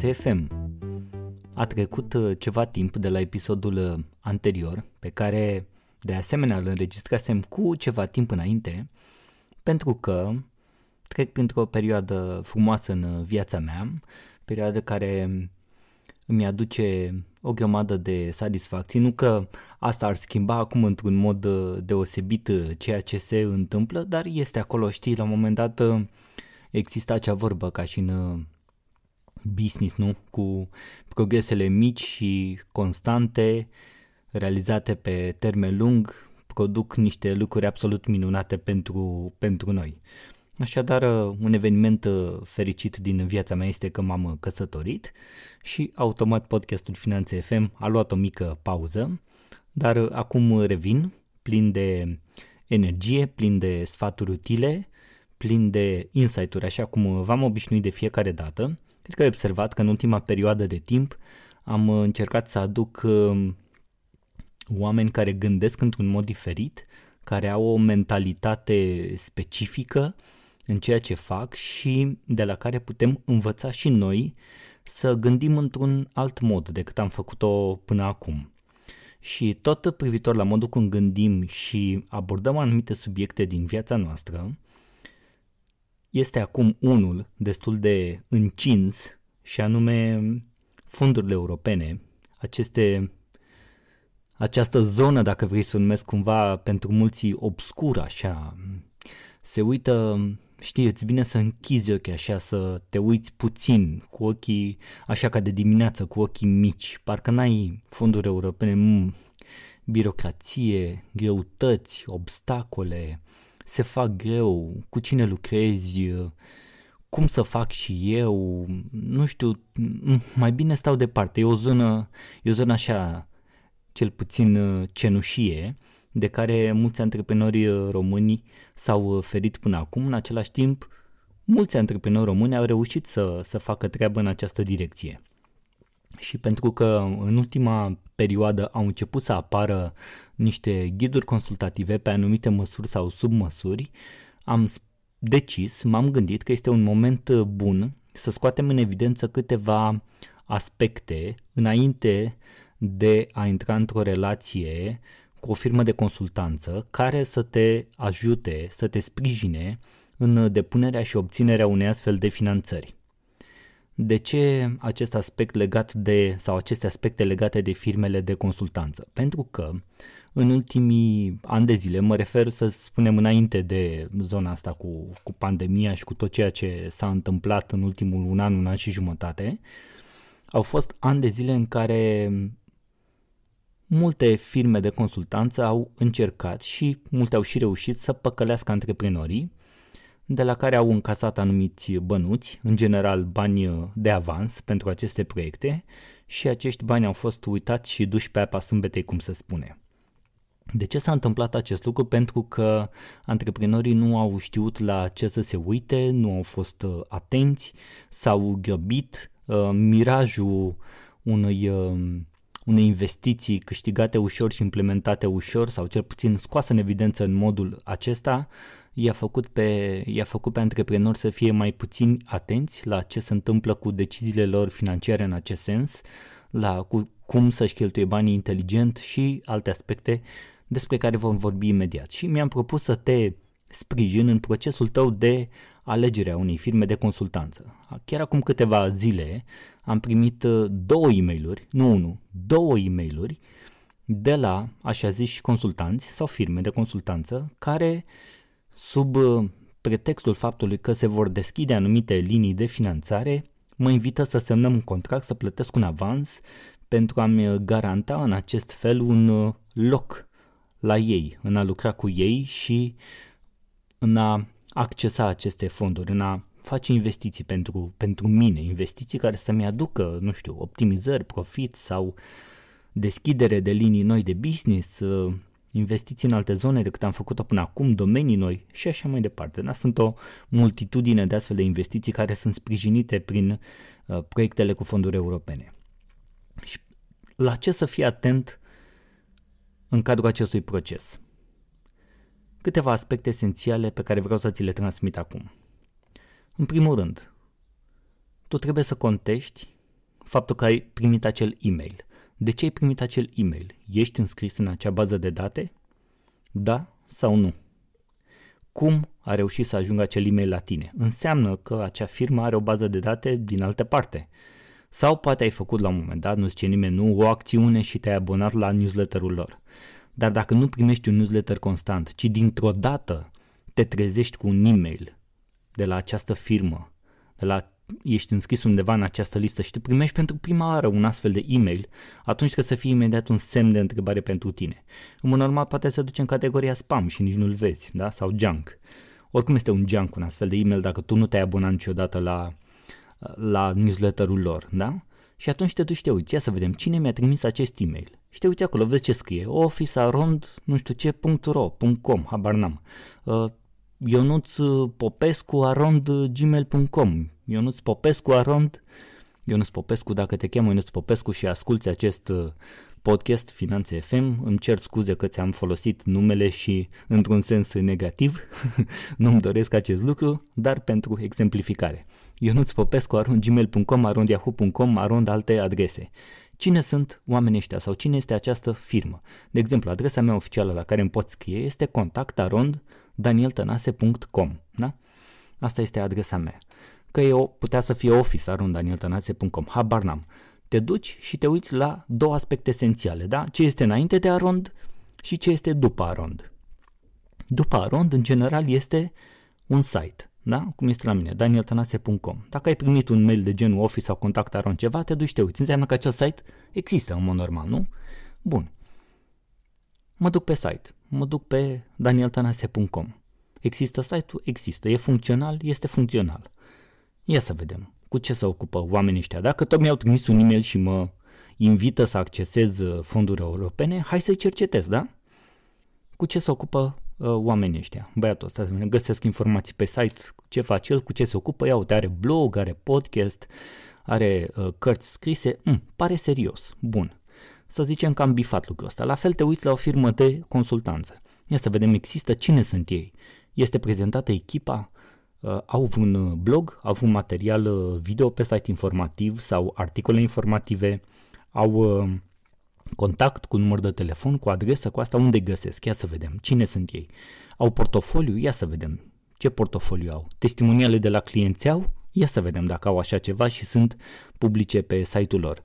podcastul Finanțe FM. A trecut uh, ceva timp de la episodul uh, anterior, pe care de asemenea îl înregistrasem cu ceva timp înainte, pentru că trec printr-o perioadă frumoasă în uh, viața mea, perioadă care îmi aduce o grămadă de satisfacții. Nu că asta ar schimba acum într-un mod uh, deosebit uh, ceea ce se întâmplă, dar este acolo, știi, la un moment dat uh, exista acea vorbă ca și în business, nu? Cu progresele mici și constante, realizate pe termen lung, produc niște lucruri absolut minunate pentru, pentru noi. Așadar, un eveniment uh, fericit din viața mea este că m-am căsătorit și automat podcastul Finanțe FM a luat o mică pauză, dar uh, acum revin plin de energie, plin de sfaturi utile, plin de insight-uri, așa cum v-am obișnuit de fiecare dată. Cred că ai observat că în ultima perioadă de timp am încercat să aduc uh, oameni care gândesc într-un mod diferit, care au o mentalitate specifică, în ceea ce fac și de la care putem învăța și noi să gândim într-un alt mod decât am făcut-o până acum. Și tot privitor la modul cum gândim și abordăm anumite subiecte din viața noastră, este acum unul destul de încins și anume fondurile europene, aceste, această zonă, dacă vrei să o numesc cumva pentru mulți obscură așa, se uită știi, îți bine să închizi ochii așa, să te uiți puțin, cu ochii așa ca de dimineață, cu ochii mici, parcă n-ai fonduri europene, m- birocrație, greutăți, obstacole, se fac greu, cu cine lucrezi, cum să fac și eu, nu știu, mai bine stau departe, e o zonă, e o zonă așa, cel puțin cenușie, de care mulți antreprenori uh, români s-au uh, ferit până acum. În același timp, mulți antreprenori români au reușit să, să facă treabă în această direcție. Și pentru că în ultima perioadă au început să apară niște ghiduri consultative pe anumite măsuri sau submăsuri, am decis, m-am gândit că este un moment uh, bun să scoatem în evidență câteva aspecte înainte de a intra într-o relație cu o firmă de consultanță care să te ajute, să te sprijine în depunerea și obținerea unei astfel de finanțări. De ce acest aspect legat de, sau aceste aspecte legate de firmele de consultanță? Pentru că în ultimii ani de zile, mă refer să spunem înainte de zona asta cu, cu pandemia și cu tot ceea ce s-a întâmplat în ultimul un an, un an și jumătate, au fost ani de zile în care Multe firme de consultanță au încercat și multe au și reușit să păcălească antreprenorii, de la care au încasat anumiți bănuți, în general bani de avans pentru aceste proiecte și acești bani au fost uitați și duși pe apa sâmbetei, cum se spune. De ce s-a întâmplat acest lucru? Pentru că antreprenorii nu au știut la ce să se uite, nu au fost uh, atenți, s-au grăbit, uh, mirajul unui uh, unei investiții câștigate ușor și implementate ușor sau cel puțin scoasă în evidență în modul acesta, i-a făcut pe, i-a făcut pe antreprenori să fie mai puțin atenți la ce se întâmplă cu deciziile lor financiare în acest sens, la cu, cum să-și cheltuie banii inteligent și alte aspecte despre care vom vorbi imediat. Și mi-am propus să te sprijin în procesul tău de alegerea unei firme de consultanță. Chiar acum câteva zile am primit uh, două e mail nu unul, două e mail de la, așa zis, și consultanți sau firme de consultanță care, sub uh, pretextul faptului că se vor deschide anumite linii de finanțare, mă invită să semnăm un contract, să plătesc un avans pentru a-mi garanta în acest fel un uh, loc la ei, în a lucra cu ei și în a accesa aceste fonduri, în a face investiții pentru, pentru mine, investiții care să-mi aducă, nu știu, optimizări, profit sau deschidere de linii noi de business, uh, investiții în alte zone decât am făcut-o până acum, domenii noi și așa mai departe. Da? Sunt o multitudine de astfel de investiții care sunt sprijinite prin uh, proiectele cu fonduri europene. Și la ce să fii atent în cadrul acestui proces? câteva aspecte esențiale pe care vreau să ți le transmit acum. În primul rând, tu trebuie să contești faptul că ai primit acel e-mail. De ce ai primit acel e-mail? Ești înscris în acea bază de date? Da sau nu? Cum a reușit să ajungă acel e-mail la tine? Înseamnă că acea firmă are o bază de date din altă parte. Sau poate ai făcut la un moment dat, nu zice nimeni nu, o acțiune și te-ai abonat la newsletterul lor. Dar dacă nu primești un newsletter constant, ci dintr-o dată te trezești cu un e-mail de la această firmă, de la ești înscris undeva în această listă și tu primești pentru prima oară un astfel de e-mail, atunci trebuie să fie imediat un semn de întrebare pentru tine. În mod normal poate să duce în categoria spam și nici nu-l vezi, da? Sau junk. Oricum este un junk un astfel de e-mail dacă tu nu te-ai abonat niciodată la, la newsletterul lor, da? Și atunci te duci și te uiți, ia să vedem cine mi-a trimis acest e-mail. Și te uiți acolo, vezi ce scrie, office arond, nu știu ce, .ro, .com, habar n-am. Uh, Ionuț Popescu arond gmail.com Ionuț Popescu arond Ionuț Popescu, dacă te cheamă Ionuț Popescu și asculti acest uh, podcast Finanțe FM, îmi cer scuze că ți-am folosit numele și într-un sens negativ, nu-mi doresc acest lucru, dar pentru exemplificare. Ionuț Popescu arond gmail.com, arond yahoo.com, arond alte adrese. Cine sunt oamenii ăștia sau cine este această firmă? De exemplu, adresa mea oficială la care îmi pot scrie este contactarond.danieltănase.com da? Asta este adresa mea. Că e o, putea să fie office arond.danieltănase.com, habar n-am. Te duci și te uiți la două aspecte esențiale, da? Ce este înainte de arond și ce este după arond. După arond, în general, este un site da? cum este la mine, danieltanase.com. Dacă ai primit un mail de genul Office sau contact aron ceva, te duci te uiți. Înseamnă că acel site există în mod normal, nu? Bun. Mă duc pe site, mă duc pe danieltanase.com. Există site-ul? Există. E funcțional? Este funcțional. Ia să vedem cu ce se ocupă oamenii ăștia. Dacă tot mi-au trimis un e-mail și mă invită să accesez uh, fonduri europene, hai să-i cercetez, da? Cu ce se ocupă uh, oamenii ăștia. Băiatul ăsta, găsesc informații pe site, ce face el, cu ce se ocupă, ia uite, are blog, are podcast, are uh, cărți scrise, mm, pare serios, bun. Să zicem că am bifat lucrul ăsta. La fel te uiți la o firmă de consultanță. Ia să vedem, există cine sunt ei. Este prezentată echipa, uh, au un uh, blog, au un material uh, video pe site informativ sau articole informative, au uh, contact cu număr de telefon, cu adresă, cu asta unde găsesc, ia să vedem, cine sunt ei. Au portofoliu, ia să vedem, ce portofoliu au. Testimoniale de la clienți au, ia să vedem dacă au așa ceva și sunt publice pe site-ul lor.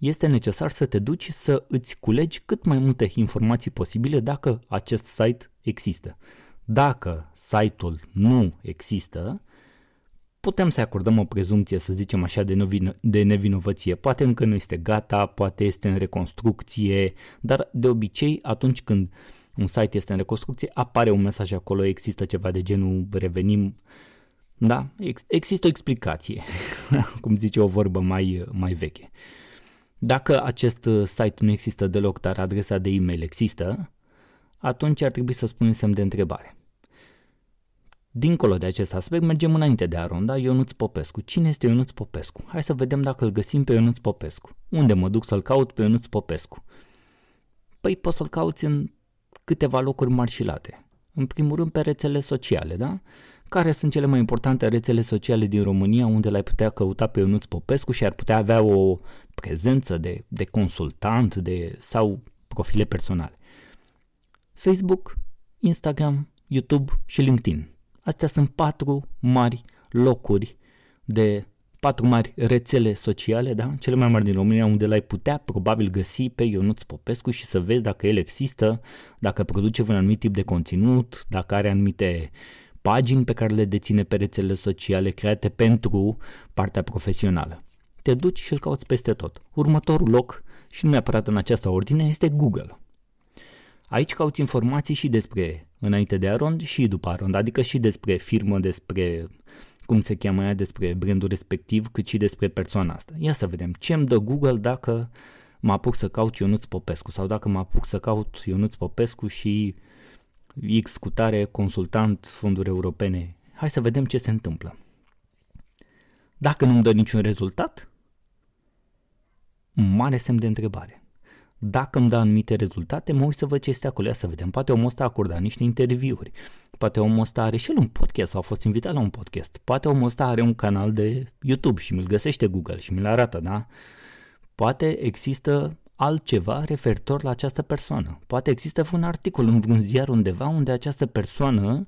Este necesar să te duci să îți culegi cât mai multe informații posibile dacă acest site există. Dacă site-ul nu există, putem să acordăm o prezumție, să zicem așa, de, novin- de nevinovăție. Poate încă nu este gata, poate este în reconstrucție, dar de obicei atunci când un site este în reconstrucție, apare un mesaj acolo, există ceva de genul revenim, da, Ex- există o explicație, cum zice o vorbă mai, mai veche. Dacă acest site nu există deloc, dar adresa de e-mail există, atunci ar trebui să spunem semn de întrebare. Dincolo de acest aspect, mergem înainte de Aronda, Ionuț Popescu. Cine este Ionuț Popescu? Hai să vedem dacă îl găsim pe Ionuț Popescu. Unde mă duc să-l caut pe Ionuț Popescu? Păi poți să-l cauți în câteva locuri marșilate. În primul rând pe rețele sociale, da? Care sunt cele mai importante rețele sociale din România unde l-ai putea căuta pe Ionuț Popescu și ar putea avea o prezență de, de consultant de, sau profile personale? Facebook, Instagram, YouTube și LinkedIn. Astea sunt patru mari locuri de patru mari rețele sociale, da? cele mai mari din România, unde l-ai putea probabil găsi pe Ionuț Popescu și să vezi dacă el există, dacă produce un anumit tip de conținut, dacă are anumite pagini pe care le deține pe rețelele sociale create pentru partea profesională. Te duci și îl cauți peste tot. Următorul loc, și nu neapărat în această ordine, este Google. Aici cauți informații și despre înainte de Arond și după Arond, adică și despre firmă, despre cum se cheamă ea, despre brandul respectiv, cât și despre persoana asta. Ia să vedem ce îmi dă Google dacă mă apuc să caut Ionuț Popescu sau dacă mă apuc să caut Ionuț Popescu și X cu tare consultant fonduri europene. Hai să vedem ce se întâmplă. Dacă nu-mi dă niciun rezultat, mare semn de întrebare. Dacă îmi dă anumite rezultate, mă uit să văd ce este acolo, ia să vedem. Poate omul ăsta a acordat niște interviuri, poate omul ăsta are și el un podcast sau a fost invitat la un podcast, poate omul ăsta are un canal de YouTube și mi-l găsește Google și mi-l arată, da? Poate există altceva referitor la această persoană. Poate există un articol în vreun ziar undeva unde această persoană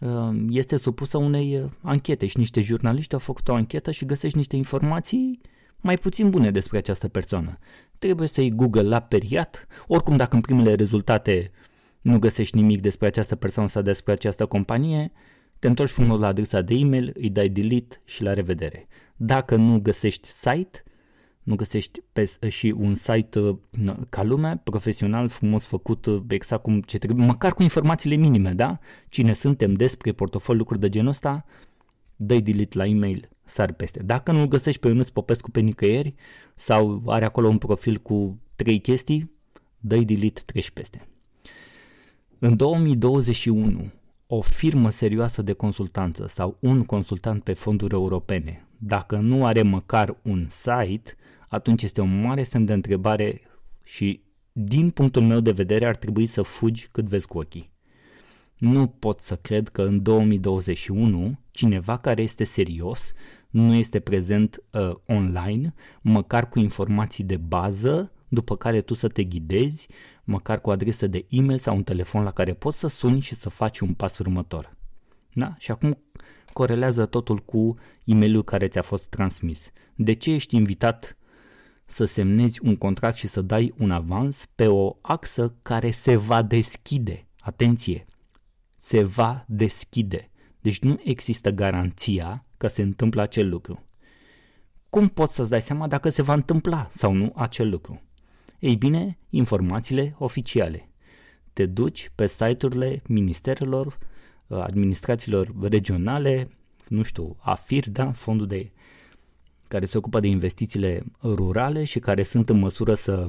uh, este supusă unei uh, anchete și niște jurnaliști au făcut o anchetă și găsești niște informații mai puțin bune despre această persoană. Trebuie să iei Google la periat, oricum dacă în primele rezultate nu găsești nimic despre această persoană sau despre această companie, te întorci frumos la adresa de e-mail, îi dai delete și la revedere. Dacă nu găsești site, nu găsești pe, și un site uh, ca lumea, profesional, frumos făcut, uh, exact cum ce trebuie, măcar cu informațiile minime, da? Cine suntem despre portofoliu, lucruri de genul ăsta, dă delete la e-mail, sar peste. Dacă nu-l găsești pe Ionuț Popescu pe nicăieri sau are acolo un profil cu trei chestii, dă delete, treci peste. În 2021, o firmă serioasă de consultanță sau un consultant pe fonduri europene, dacă nu are măcar un site, atunci este un mare semn de întrebare și din punctul meu de vedere ar trebui să fugi cât vezi cu ochii. Nu pot să cred că în 2021 cineva care este serios nu este prezent uh, online, măcar cu informații de bază, după care tu să te ghidezi, măcar cu adresă de e-mail sau un telefon la care poți să suni și să faci un pas următor. Da? Și acum corelează totul cu e mailul care ți-a fost transmis. De ce ești invitat să semnezi un contract și să dai un avans pe o axă care se va deschide? Atenție! Se va deschide. Deci nu există garanția că se întâmplă acel lucru. Cum poți să-ți dai seama dacă se va întâmpla sau nu acel lucru? Ei bine, informațiile oficiale. Te duci pe site-urile ministerelor, administrațiilor regionale, nu știu, AFIR, da, fondul de care se ocupă de investițiile rurale și care sunt în măsură să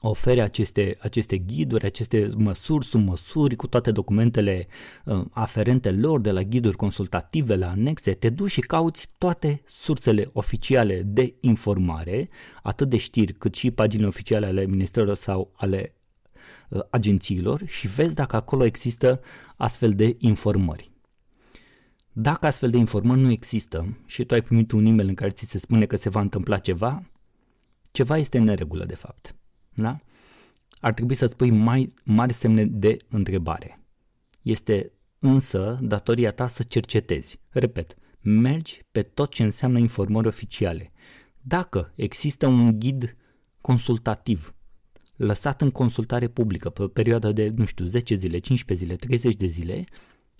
ofere aceste, aceste ghiduri, aceste măsuri, sunt măsuri cu toate documentele uh, aferente lor, de la ghiduri consultative, la anexe, te duci și cauți toate sursele oficiale de informare, atât de știri cât și paginile oficiale ale ministerilor sau ale uh, agențiilor și vezi dacă acolo există astfel de informări. Dacă astfel de informări nu există și tu ai primit un e-mail în care ți se spune că se va întâmpla ceva, ceva este în neregulă de fapt. Da? Ar trebui să-ți pui mai mari semne de întrebare. Este însă datoria ta să cercetezi. Repet, mergi pe tot ce înseamnă informări oficiale. Dacă există un ghid consultativ lăsat în consultare publică pe o perioadă de, nu știu, 10 zile, 15 zile, 30 de zile,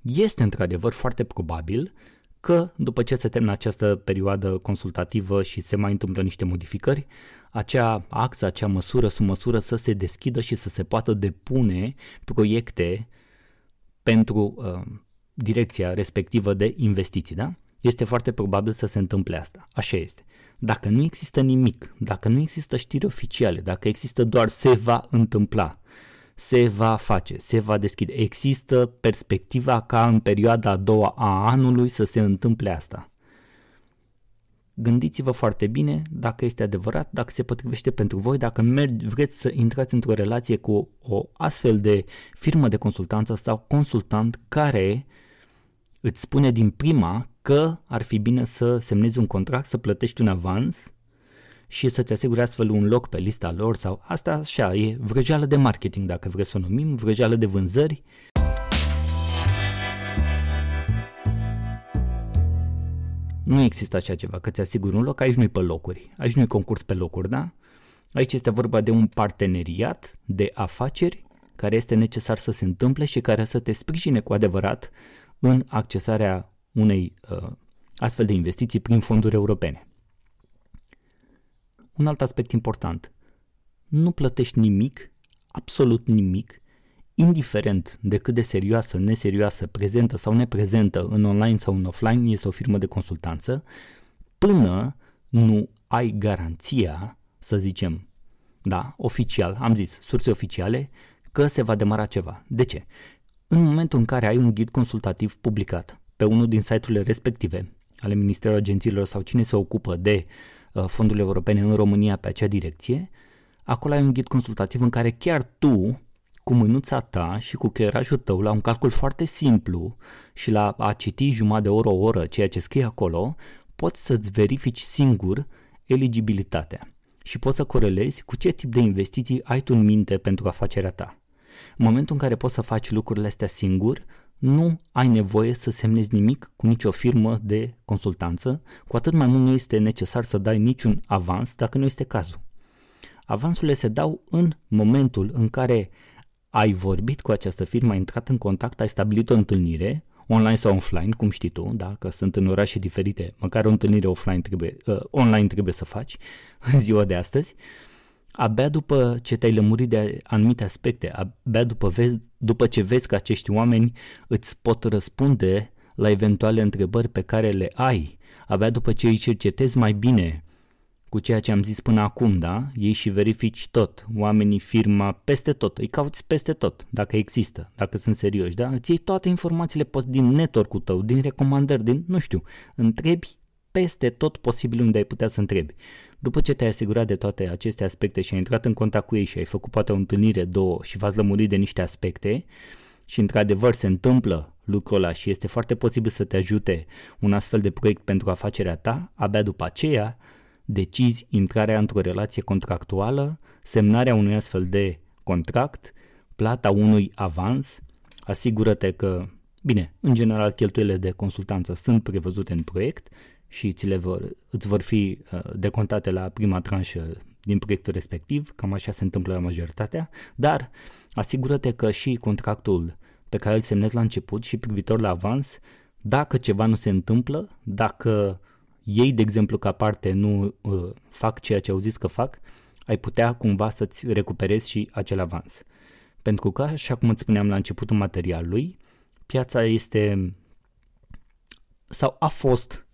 este într-adevăr foarte probabil că după ce se termină această perioadă consultativă și se mai întâmplă niște modificări, acea axă, acea măsură sub măsură să se deschidă și să se poată depune proiecte pentru uh, direcția respectivă de investiții, da? Este foarte probabil să se întâmple asta. Așa este. Dacă nu există nimic, dacă nu există știri oficiale, dacă există doar se va întâmpla, se va face, se va deschide. Există perspectiva ca în perioada a doua a anului să se întâmple asta. Gândiți-vă foarte bine dacă este adevărat, dacă se potrivește pentru voi, dacă mergi, vreți să intrați într-o relație cu o astfel de firmă de consultanță sau consultant care îți spune din prima că ar fi bine să semnezi un contract, să plătești un avans și să-ți asiguri astfel un loc pe lista lor sau asta așa, e vrăjeală de marketing dacă vreți să o numim, vrăjeală de vânzări. Nu există așa ceva, că ți asiguri un loc, aici nu-i pe locuri, aici nu-i concurs pe locuri, da? Aici este vorba de un parteneriat de afaceri care este necesar să se întâmple și care să te sprijine cu adevărat în accesarea unei uh, astfel de investiții prin fonduri europene. Un alt aspect important. Nu plătești nimic, absolut nimic, indiferent de cât de serioasă, neserioasă, prezentă sau neprezentă în online sau în offline este o firmă de consultanță, până nu ai garanția, să zicem, da, oficial, am zis, surse oficiale, că se va demara ceva. De ce? În momentul în care ai un ghid consultativ publicat pe unul din site-urile respective ale Ministerului Agențiilor sau cine se ocupă de uh, fondurile europene în România pe acea direcție, acolo ai un ghid consultativ în care chiar tu cu mânuța ta și cu creierajul tău la un calcul foarte simplu și la a citi jumătate de oră, o oră, ceea ce scrie acolo, poți să-ți verifici singur eligibilitatea și poți să corelezi cu ce tip de investiții ai tu în minte pentru afacerea ta. În momentul în care poți să faci lucrurile astea singur, nu ai nevoie să semnezi nimic cu nicio firmă de consultanță, cu atât mai mult nu este necesar să dai niciun avans dacă nu este cazul. Avansurile se dau în momentul în care ai vorbit cu această firmă, ai intrat în contact, ai stabilit o întâlnire, online sau offline, cum știi tu, da? că sunt în orașe diferite, măcar o întâlnire offline trebuie, uh, online trebuie să faci în ziua de astăzi, abia după ce te-ai lămurit de anumite aspecte, abia după, vezi, după ce vezi că acești oameni îți pot răspunde la eventuale întrebări pe care le ai, abia după ce îi cercetezi mai bine cu ceea ce am zis până acum, da? Ei și verifici tot, oamenii, firma, peste tot, îi cauți peste tot, dacă există, dacă sunt serioși, da? Îți iei toate informațiile din network-ul tău, din recomandări, din, nu știu, întrebi peste tot posibil unde ai putea să întrebi. După ce te-ai asigurat de toate aceste aspecte și ai intrat în contact cu ei și ai făcut poate o întâlnire, două și v-ați lămurit de niște aspecte și într-adevăr se întâmplă lucrul ăla și este foarte posibil să te ajute un astfel de proiect pentru afacerea ta, abia după aceea decizi intrarea într-o relație contractuală, semnarea unui astfel de contract, plata unui avans, asigură-te că, bine, în general cheltuielile de consultanță sunt prevăzute în proiect și ți le vor, îți vor fi uh, decontate la prima tranșă din proiectul respectiv, cam așa se întâmplă la majoritatea, dar asigură-te că și contractul pe care îl semnezi la început și privitor la avans, dacă ceva nu se întâmplă, dacă ei, de exemplu, ca parte nu uh, fac ceea ce au zis că fac, ai putea cumva să-ți recuperezi și acel avans. Pentru că, așa cum îți spuneam la începutul materialului, piața este sau a fost uh,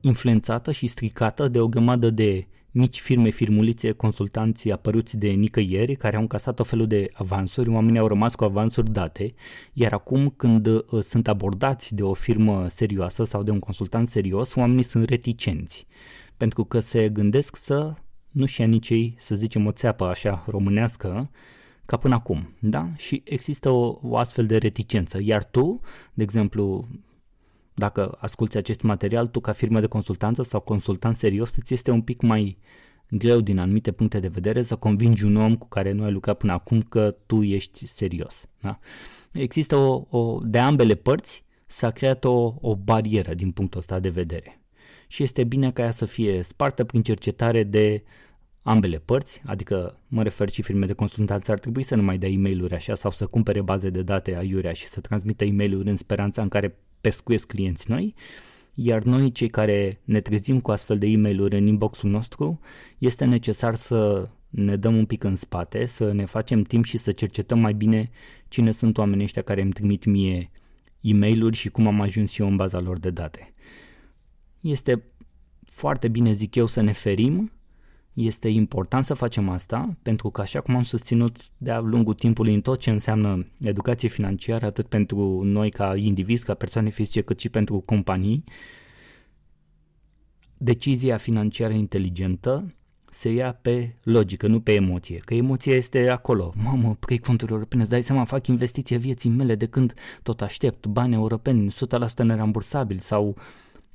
influențată și stricată de o grămadă de mici firme, firmulițe, consultanții apăruți de nicăieri, care au încasat o felul de avansuri, oamenii au rămas cu avansuri date, iar acum când uh, sunt abordați de o firmă serioasă sau de un consultant serios, oamenii sunt reticenți, pentru că se gândesc să nu-și ia nici ei, să zicem, o țeapă așa românească, ca până acum, da? Și există o, o astfel de reticență. Iar tu, de exemplu, dacă asculti acest material, tu ca firmă de consultanță sau consultant serios, îți este un pic mai greu din anumite puncte de vedere să convingi un om cu care nu ai lucrat până acum că tu ești serios. Da? Există o, o, de ambele părți s-a creat o, o barieră din punctul ăsta de vedere. Și este bine ca ea să fie spartă prin cercetare de ambele părți, adică mă refer și firme de consultanță ar trebui să nu mai dea e mail așa sau să cumpere baze de date aiurea și să transmită e mail în speranța în care pescuiesc clienți noi, iar noi cei care ne trezim cu astfel de e mail în inboxul nostru, este necesar să ne dăm un pic în spate, să ne facem timp și să cercetăm mai bine cine sunt oamenii ăștia care îmi trimit mie e mail și cum am ajuns eu în baza lor de date. Este foarte bine, zic eu, să ne ferim este important să facem asta pentru că, așa cum am susținut de-a lungul timpului în tot ce înseamnă educație financiară, atât pentru noi ca indivizi, ca persoane fizice, cât și pentru companii, decizia financiară inteligentă se ia pe logică, nu pe emoție. Că emoția este acolo. Mamă, proiect fonduri europene, îți dai seama, fac investiție vieții mele de când tot aștept bani europeni, 100% nerambursabili sau uh,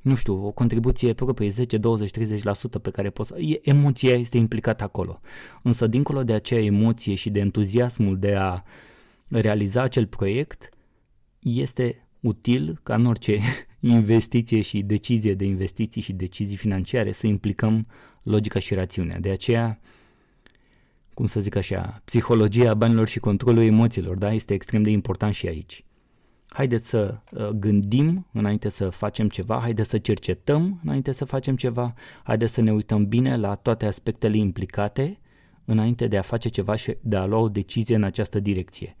nu știu, o contribuție proprie 10, 20, 30% pe care poți să... Emoția este implicată acolo. Însă, dincolo de acea emoție și de entuziasmul de a realiza acel proiect, este util ca în orice investiție și decizie de investiții și decizii financiare să implicăm logica și rațiunea. De aceea, cum să zic așa, psihologia banilor și controlul emoțiilor, da, este extrem de important și aici. Haideți să uh, gândim înainte să facem ceva, haideți să cercetăm înainte să facem ceva, haideți să ne uităm bine la toate aspectele implicate înainte de a face ceva și de a lua o decizie în această direcție.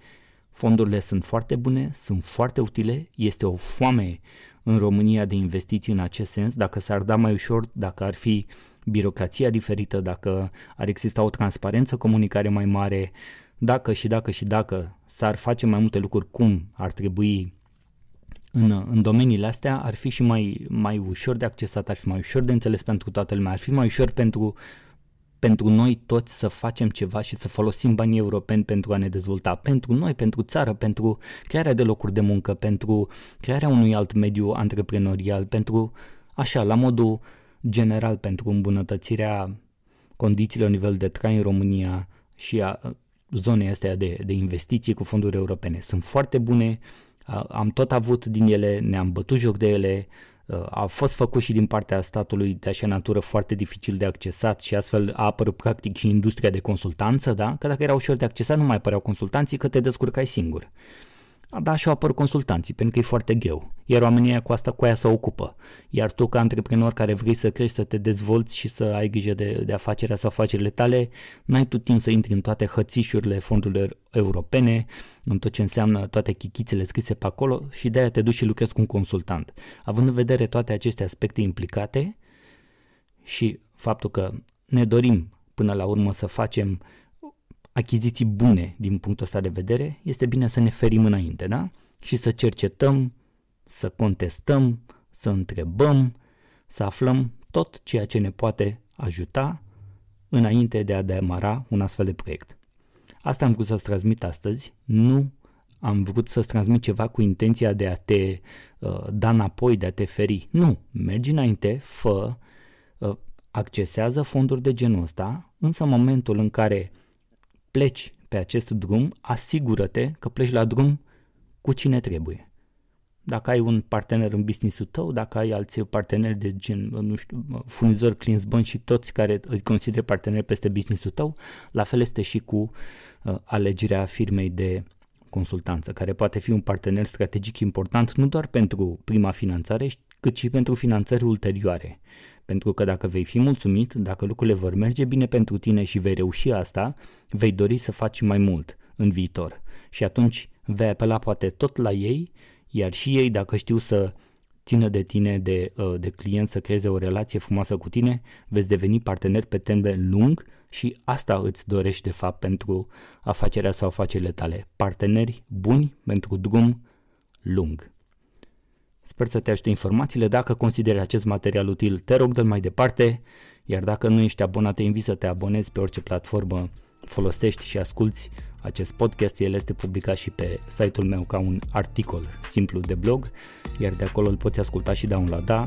Fondurile sunt foarte bune, sunt foarte utile, este o foame în România de investiții în acest sens, dacă s-ar da mai ușor, dacă ar fi birocrația diferită, dacă ar exista o transparență, comunicare mai mare, dacă și dacă și dacă s-ar face mai multe lucruri cum ar trebui în, în domeniile astea, ar fi și mai, mai ușor de accesat, ar fi mai ușor de înțeles pentru toată lumea, ar fi mai ușor pentru pentru noi toți să facem ceva și să folosim banii europeni pentru a ne dezvolta, pentru noi, pentru țară, pentru crearea de locuri de muncă, pentru crearea unui alt mediu antreprenorial, pentru, așa, la modul general, pentru îmbunătățirea condițiilor la nivel de trai în România și a zonei astea de, de investiții cu fonduri europene. Sunt foarte bune, am tot avut din ele, ne-am bătut joc de ele, a fost făcut și din partea statului de așa natură foarte dificil de accesat și astfel a apărut practic și industria de consultanță, da? Că dacă era ușor de accesat nu mai păreau consultanții că te descurcai singur. Da, și au apărut consultanții, pentru că e foarte greu. Iar oamenii cu asta cu aia se ocupă. Iar tu, ca antreprenor care vrei să crești, să te dezvolți și să ai grijă de, de afacerea sau afacerile tale, n-ai tu timp să intri în toate hățișurile fondurilor europene, în tot ce înseamnă toate chichițele scrise pe acolo și de-aia te duci și lucrezi cu un consultant. Având în vedere toate aceste aspecte implicate și faptul că ne dorim până la urmă să facem achiziții bune din punctul ăsta de vedere, este bine să ne ferim înainte, da? Și să cercetăm, să contestăm, să întrebăm, să aflăm tot ceea ce ne poate ajuta înainte de a demara un astfel de proiect. Asta am vrut să-ți transmit astăzi, nu am vrut să-ți transmit ceva cu intenția de a te uh, da înapoi, de a te feri. Nu, mergi înainte, fă, uh, accesează fonduri de genul ăsta, însă în momentul în care pleci pe acest drum, asigură-te că pleci la drum cu cine trebuie. Dacă ai un partener în business-ul tău, dacă ai alți parteneri de gen, nu știu, furnizori, clienți buni și toți care îți consideri parteneri peste business-ul tău, la fel este și cu uh, alegerea firmei de consultanță, care poate fi un partener strategic important nu doar pentru prima finanțare, cât și pentru finanțări ulterioare. Pentru că dacă vei fi mulțumit, dacă lucrurile vor merge bine pentru tine și vei reuși asta, vei dori să faci mai mult în viitor. Și atunci vei apela poate tot la ei, iar și ei, dacă știu să țină de tine, de, uh, de client, să creeze o relație frumoasă cu tine, veți deveni partener pe termen lung și asta îți dorești de fapt pentru afacerea sau afacerile tale. Parteneri buni pentru drum lung. Sper să te ajute informațiile. Dacă consideri acest material util, te rog dă mai departe, iar dacă nu ești abonat, te invit să te abonezi pe orice platformă folosești și asculti acest podcast. El este publicat și pe site-ul meu ca un articol simplu de blog, iar de acolo îl poți asculta și downloada.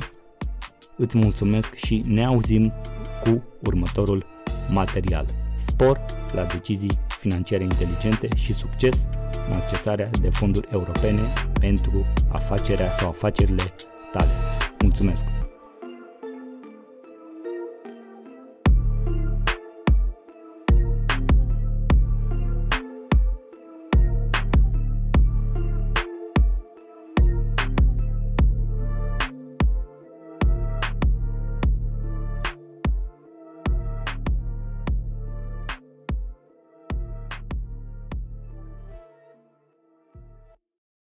Îți mulțumesc și ne auzim cu următorul material. Spor la decizii financiare inteligente și succes în accesarea de fonduri europene pentru afacerea sau afacerile tale. Mulțumesc!